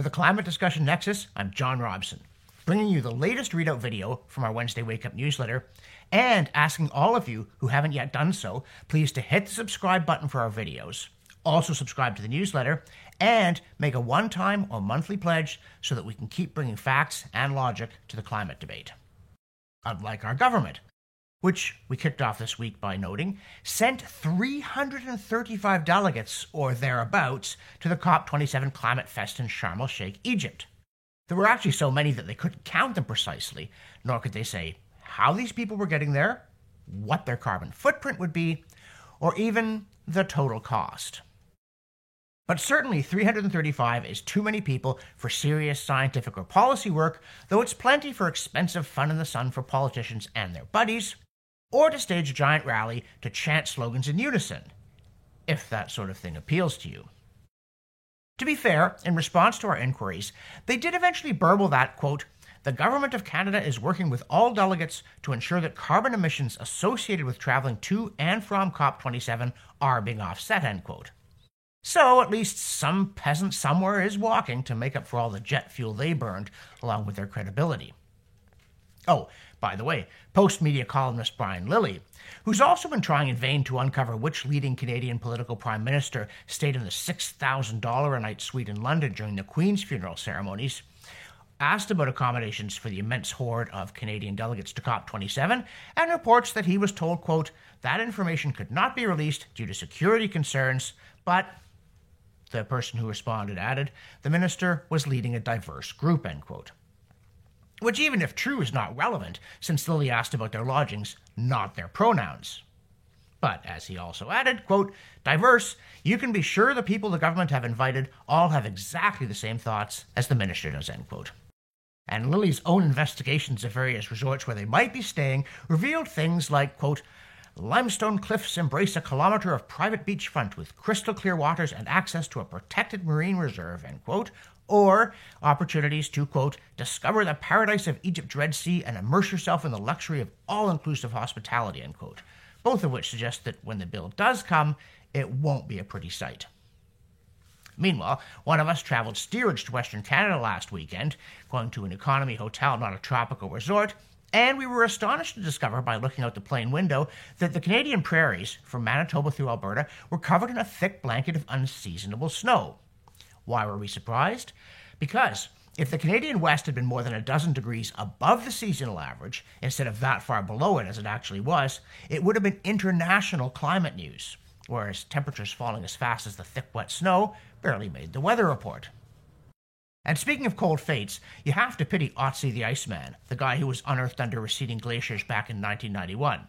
For the Climate Discussion Nexus, I'm John Robson, bringing you the latest readout video from our Wednesday Wake Up newsletter and asking all of you who haven't yet done so, please to hit the subscribe button for our videos. Also, subscribe to the newsletter and make a one time or monthly pledge so that we can keep bringing facts and logic to the climate debate. Unlike our government, which we kicked off this week by noting, sent 335 delegates or thereabouts to the COP27 Climate Fest in Sharm el Sheikh, Egypt. There were actually so many that they couldn't count them precisely, nor could they say how these people were getting there, what their carbon footprint would be, or even the total cost. But certainly 335 is too many people for serious scientific or policy work, though it's plenty for expensive fun in the sun for politicians and their buddies, or to stage a giant rally to chant slogans in unison, if that sort of thing appeals to you. To be fair, in response to our inquiries, they did eventually burble that, quote, the Government of Canada is working with all delegates to ensure that carbon emissions associated with traveling to and from COP27 are being offset, end quote. So at least some peasant somewhere is walking to make up for all the jet fuel they burned, along with their credibility. Oh, by the way, Postmedia columnist Brian Lilley, who's also been trying in vain to uncover which leading Canadian political prime minister stayed in the $6,000 a night suite in London during the Queen's funeral ceremonies, asked about accommodations for the immense horde of Canadian delegates to COP27 and reports that he was told, quote, that information could not be released due to security concerns, but the person who responded added, the minister was leading a diverse group, end quote. Which, even if true, is not relevant, since Lilley asked about their lodgings, not their pronouns. But, as he also added, quote, diverse, you can be sure the people the government have invited all have exactly the same thoughts as the minister does, end quote. And Lilley's own investigations of various resorts where they might be staying revealed things like, quote, limestone cliffs embrace a kilometer of private beachfront with crystal clear waters and access to a protected marine reserve, end quote, or opportunities to, quote, discover the paradise of Egypt's Red Sea and immerse yourself in the luxury of all inclusive hospitality, end quote. Both of which suggest that when the bill does come, it won't be a pretty sight. Meanwhile, one of us traveled steerage to Western Canada last weekend, going to an economy hotel, not a tropical resort, and we were astonished to discover by looking out the plane window that the Canadian prairies, from Manitoba through Alberta, were covered in a thick blanket of unseasonable snow. Why were we surprised? Because if the Canadian West had been more than a dozen degrees above the seasonal average, instead of that far below it as it actually was, it would have been international climate news, whereas temperatures falling as fast as the thick wet snow barely made the weather report. And speaking of cold fates, you have to pity Otzi the Iceman, the guy who was unearthed under receding glaciers back in 1991.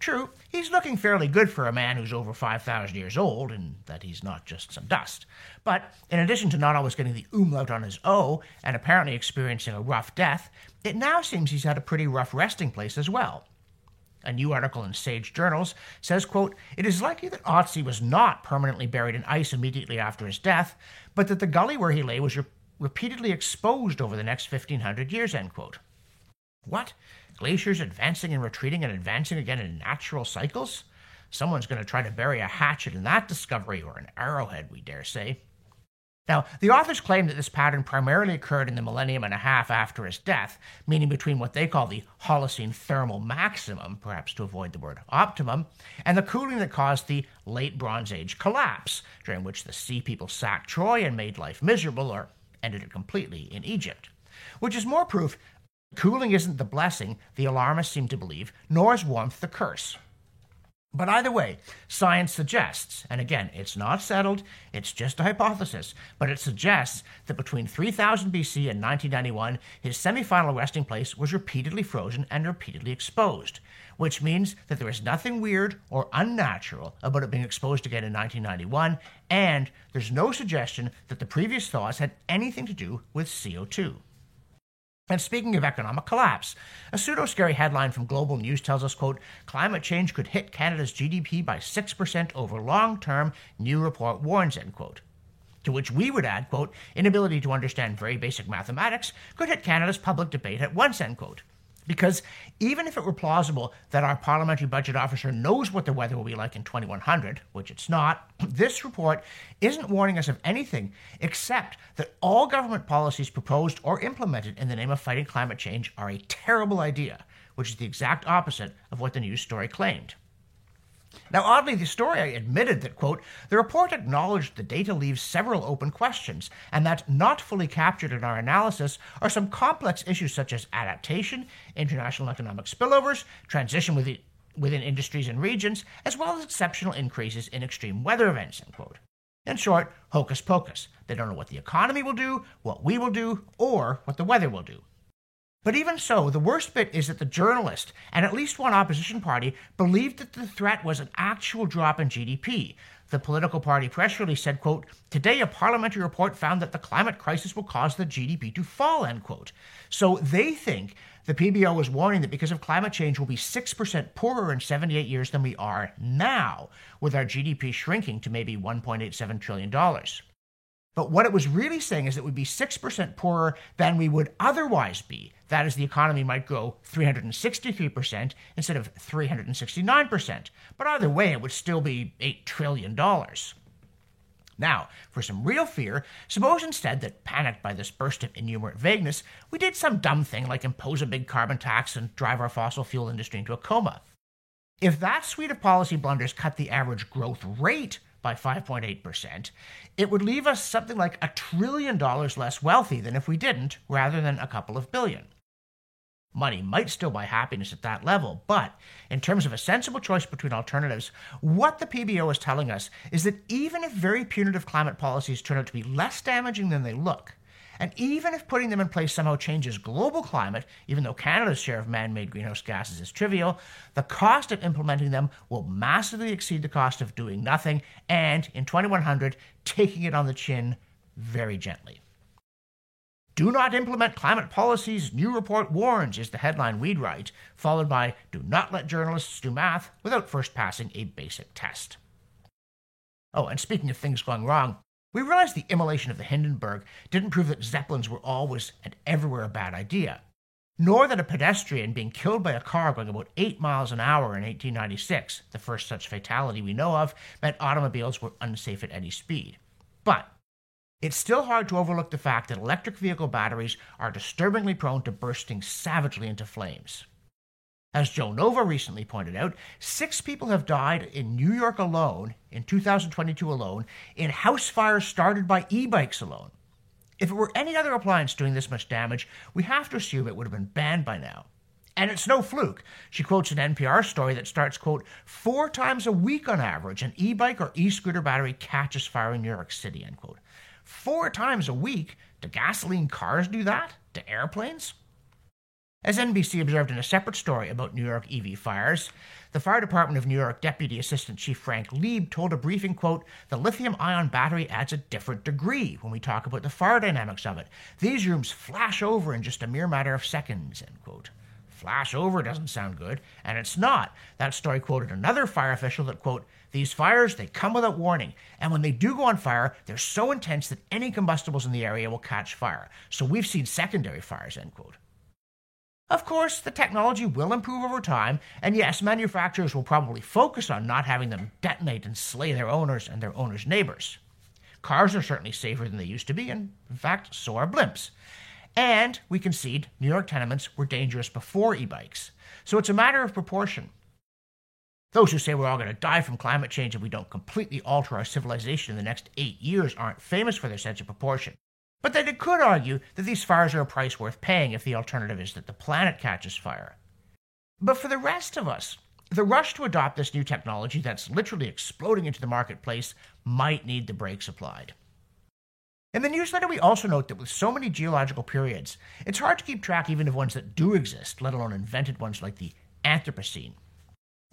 True, he's looking fairly good for a man who's over 5,000 years old, and that he's not just some dust. But in addition to not always getting the umlaut on his O and apparently experiencing a rough death, it now seems he's had a pretty rough resting place as well. A new article in Sage Journals says, quote, It is likely that Otzi was not permanently buried in ice immediately after his death, but that the gully where he lay was re- repeatedly exposed over the next 1500 years, end quote. What? Glaciers advancing and retreating and advancing again in natural cycles? Someone's going to try to bury a hatchet in that discovery, or an arrowhead, we dare say. Now, the authors claim that this pattern primarily occurred in the millennium and a half after his death, meaning between what they call the Holocene thermal maximum, perhaps to avoid the word optimum, and the cooling that caused the late Bronze Age collapse, during which the sea people sacked Troy and made life miserable or ended it completely in Egypt. Which is more proof Cooling isn't the blessing the alarmists seem to believe, nor is warmth the curse. But either way, science suggests, and again, it's not settled, it's just a hypothesis, but it suggests that between 3000 BC and 1991, his semi-final resting place was repeatedly frozen and repeatedly exposed, which means that there is nothing weird or unnatural about it being exposed again in 1991, and there's no suggestion that the previous thaws had anything to do with CO2. And speaking of economic collapse, a pseudo scary headline from Global News tells us, quote, climate change could hit Canada's GDP by 6% over long term, new report warns, end quote. To which we would add, quote, inability to understand very basic mathematics could hit Canada's public debate at once, end quote. Because even if it were plausible that our parliamentary budget officer knows what the weather will be like in 2100, which it's not, this report isn't warning us of anything except that all government policies proposed or implemented in the name of fighting climate change are a terrible idea, which is the exact opposite of what the news story claimed. Now, oddly, the story admitted that, quote, the report acknowledged the data leaves several open questions, and that not fully captured in our analysis are some complex issues such as adaptation, international economic spillovers, transition within, within industries and regions, as well as exceptional increases in extreme weather events, end quote. In short, hocus pocus. They don't know what the economy will do, what we will do, or what the weather will do. But even so, the worst bit is that the journalist and at least one opposition party believed that the threat was an actual drop in GDP. The political party press release said, quote, Today a parliamentary report found that the climate crisis will cause the GDP to fall, end quote. So they think the PBO was warning that because of climate change, we'll be 6% poorer in 78 years than we are now, with our GDP shrinking to maybe $1.87 trillion. But what it was really saying is that we'd be 6% poorer than we would otherwise be. That is, the economy might grow 363% instead of 369%. But either way, it would still be $8 trillion. Now, for some real fear, suppose instead that, panicked by this burst of innumerate vagueness, we did some dumb thing like impose a big carbon tax and drive our fossil fuel industry into a coma. If that suite of policy blunders cut the average growth rate by 5.8%, it would leave us something like a trillion dollars less wealthy than if we didn't, rather than a couple of billion. Money might still buy happiness at that level, but in terms of a sensible choice between alternatives, what the PBO is telling us is that even if very punitive climate policies turn out to be less damaging than they look, and even if putting them in place somehow changes global climate, even though Canada's share of man made greenhouse gases is trivial, the cost of implementing them will massively exceed the cost of doing nothing, and in 2100, taking it on the chin very gently. Do not implement climate policies, new report warns, is the headline we'd write, followed by Do not let journalists do math without first passing a basic test. Oh, and speaking of things going wrong, we realized the immolation of the Hindenburg didn't prove that Zeppelins were always and everywhere a bad idea, nor that a pedestrian being killed by a car going about 8 miles an hour in 1896, the first such fatality we know of, meant automobiles were unsafe at any speed. But it's still hard to overlook the fact that electric vehicle batteries are disturbingly prone to bursting savagely into flames. As Jo Nova recently pointed out, six people have died in New York alone, in 2022 alone, in house fires started by e bikes alone. If it were any other appliance doing this much damage, we have to assume it would have been banned by now. And it's no fluke. She quotes an NPR story that starts, quote, four times a week on average, an e bike or e scooter battery catches fire in New York City, end quote. Four times a week? Do gasoline cars do that? Do airplanes? As NBC observed in a separate story about New York EV fires, the Fire Department of New York Deputy Assistant Chief Frank Leeb told a briefing, quote, the lithium ion battery adds a different degree when we talk about the fire dynamics of it. These rooms flash over in just a mere matter of seconds, end quote. Flash over doesn't sound good, and it's not. That story quoted another fire official that, quote, these fires, they come without warning, and when they do go on fire, they're so intense that any combustibles in the area will catch fire. So we've seen secondary fires, end quote. Of course, the technology will improve over time, and yes, manufacturers will probably focus on not having them detonate and slay their owners and their owners' neighbors. Cars are certainly safer than they used to be, and in fact, so are blimps. And we concede New York tenements were dangerous before e bikes, so it's a matter of proportion. Those who say we're all going to die from climate change if we don't completely alter our civilization in the next eight years aren't famous for their sense of proportion. But they could argue that these fires are a price worth paying if the alternative is that the planet catches fire. But for the rest of us, the rush to adopt this new technology that's literally exploding into the marketplace might need the brakes applied. In the newsletter, we also note that with so many geological periods, it's hard to keep track even of ones that do exist, let alone invented ones like the Anthropocene.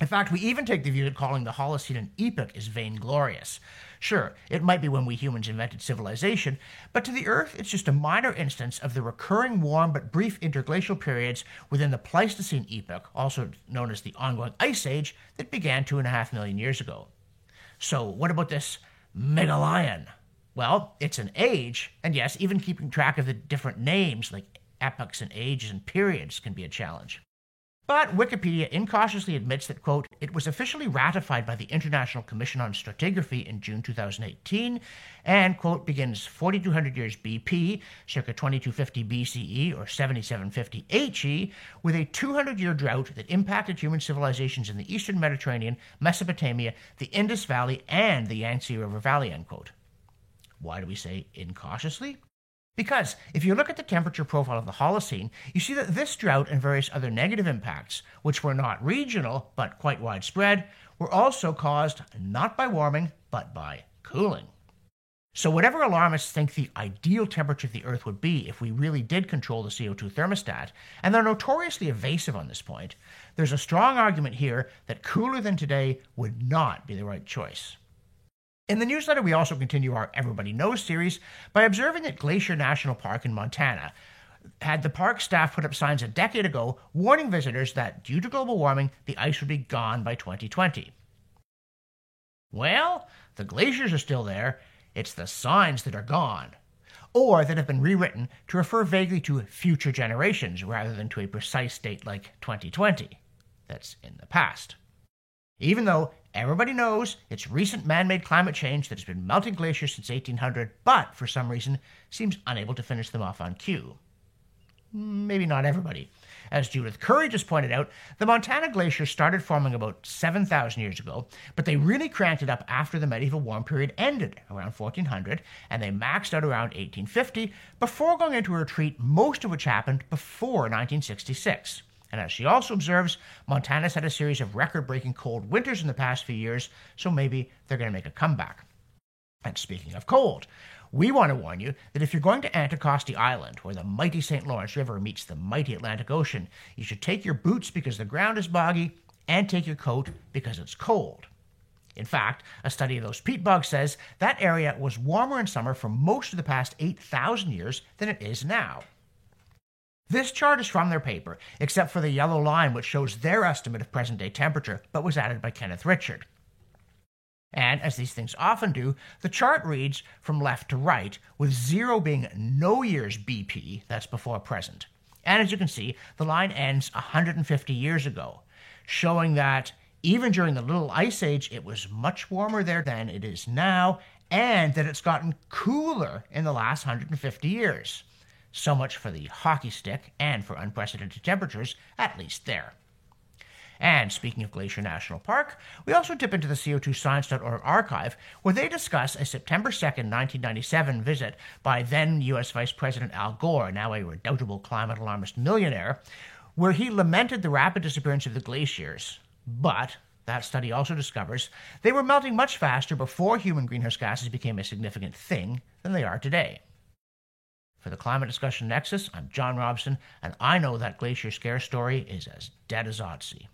In fact, we even take the view that calling the Holocene an epoch is vainglorious. Sure, it might be when we humans invented civilization, but to the Earth, it's just a minor instance of the recurring warm but brief interglacial periods within the Pleistocene epoch, also known as the ongoing Ice Age, that began two and a half million years ago. So, what about this Meghalayan? Well, it's an age, and yes, even keeping track of the different names like epochs and ages and periods can be a challenge. But Wikipedia incautiously admits that, quote, it was officially ratified by the International Commission on Stratigraphy in June 2018 and, quote, begins 4200 years BP, circa 2250 BCE or 7750 HE, with a 200 year drought that impacted human civilizations in the eastern Mediterranean, Mesopotamia, the Indus Valley, and the Yangtze River Valley, end quote. Why do we say incautiously? Because if you look at the temperature profile of the Holocene, you see that this drought and various other negative impacts, which were not regional but quite widespread, were also caused not by warming but by cooling. So, whatever alarmists think the ideal temperature of the Earth would be if we really did control the CO2 thermostat, and they're notoriously evasive on this point, there's a strong argument here that cooler than today would not be the right choice. In the newsletter, we also continue our Everybody Knows series by observing that Glacier National Park in Montana had the park staff put up signs a decade ago warning visitors that due to global warming, the ice would be gone by 2020. Well, the glaciers are still there, it's the signs that are gone, or that have been rewritten to refer vaguely to future generations rather than to a precise date like 2020. That's in the past. Even though Everybody knows it's recent man made climate change that has been melting glaciers since 1800, but for some reason seems unable to finish them off on cue. Maybe not everybody. As Judith Curry just pointed out, the Montana Glacier started forming about 7,000 years ago, but they really cranked it up after the medieval warm period ended around 1400, and they maxed out around 1850 before going into a retreat, most of which happened before 1966. And as she also observes, Montana's had a series of record breaking cold winters in the past few years, so maybe they're going to make a comeback. And speaking of cold, we want to warn you that if you're going to Anticosti Island, where the mighty St. Lawrence River meets the mighty Atlantic Ocean, you should take your boots because the ground is boggy and take your coat because it's cold. In fact, a study of those peat bogs says that area was warmer in summer for most of the past 8,000 years than it is now. This chart is from their paper, except for the yellow line which shows their estimate of present day temperature, but was added by Kenneth Richard. And as these things often do, the chart reads from left to right, with zero being no year's BP, that's before present. And as you can see, the line ends 150 years ago, showing that even during the Little Ice Age, it was much warmer there than it is now, and that it's gotten cooler in the last 150 years. So much for the hockey stick and for unprecedented temperatures, at least there. And speaking of Glacier National Park, we also dip into the CO2Science.org archive, where they discuss a September 2nd, 1997 visit by then U.S. Vice President Al Gore, now a redoubtable climate alarmist millionaire, where he lamented the rapid disappearance of the glaciers. But that study also discovers they were melting much faster before human greenhouse gases became a significant thing than they are today. For the Climate Discussion Nexus, I'm John Robson, and I know that Glacier Scare story is as dead as Otzi.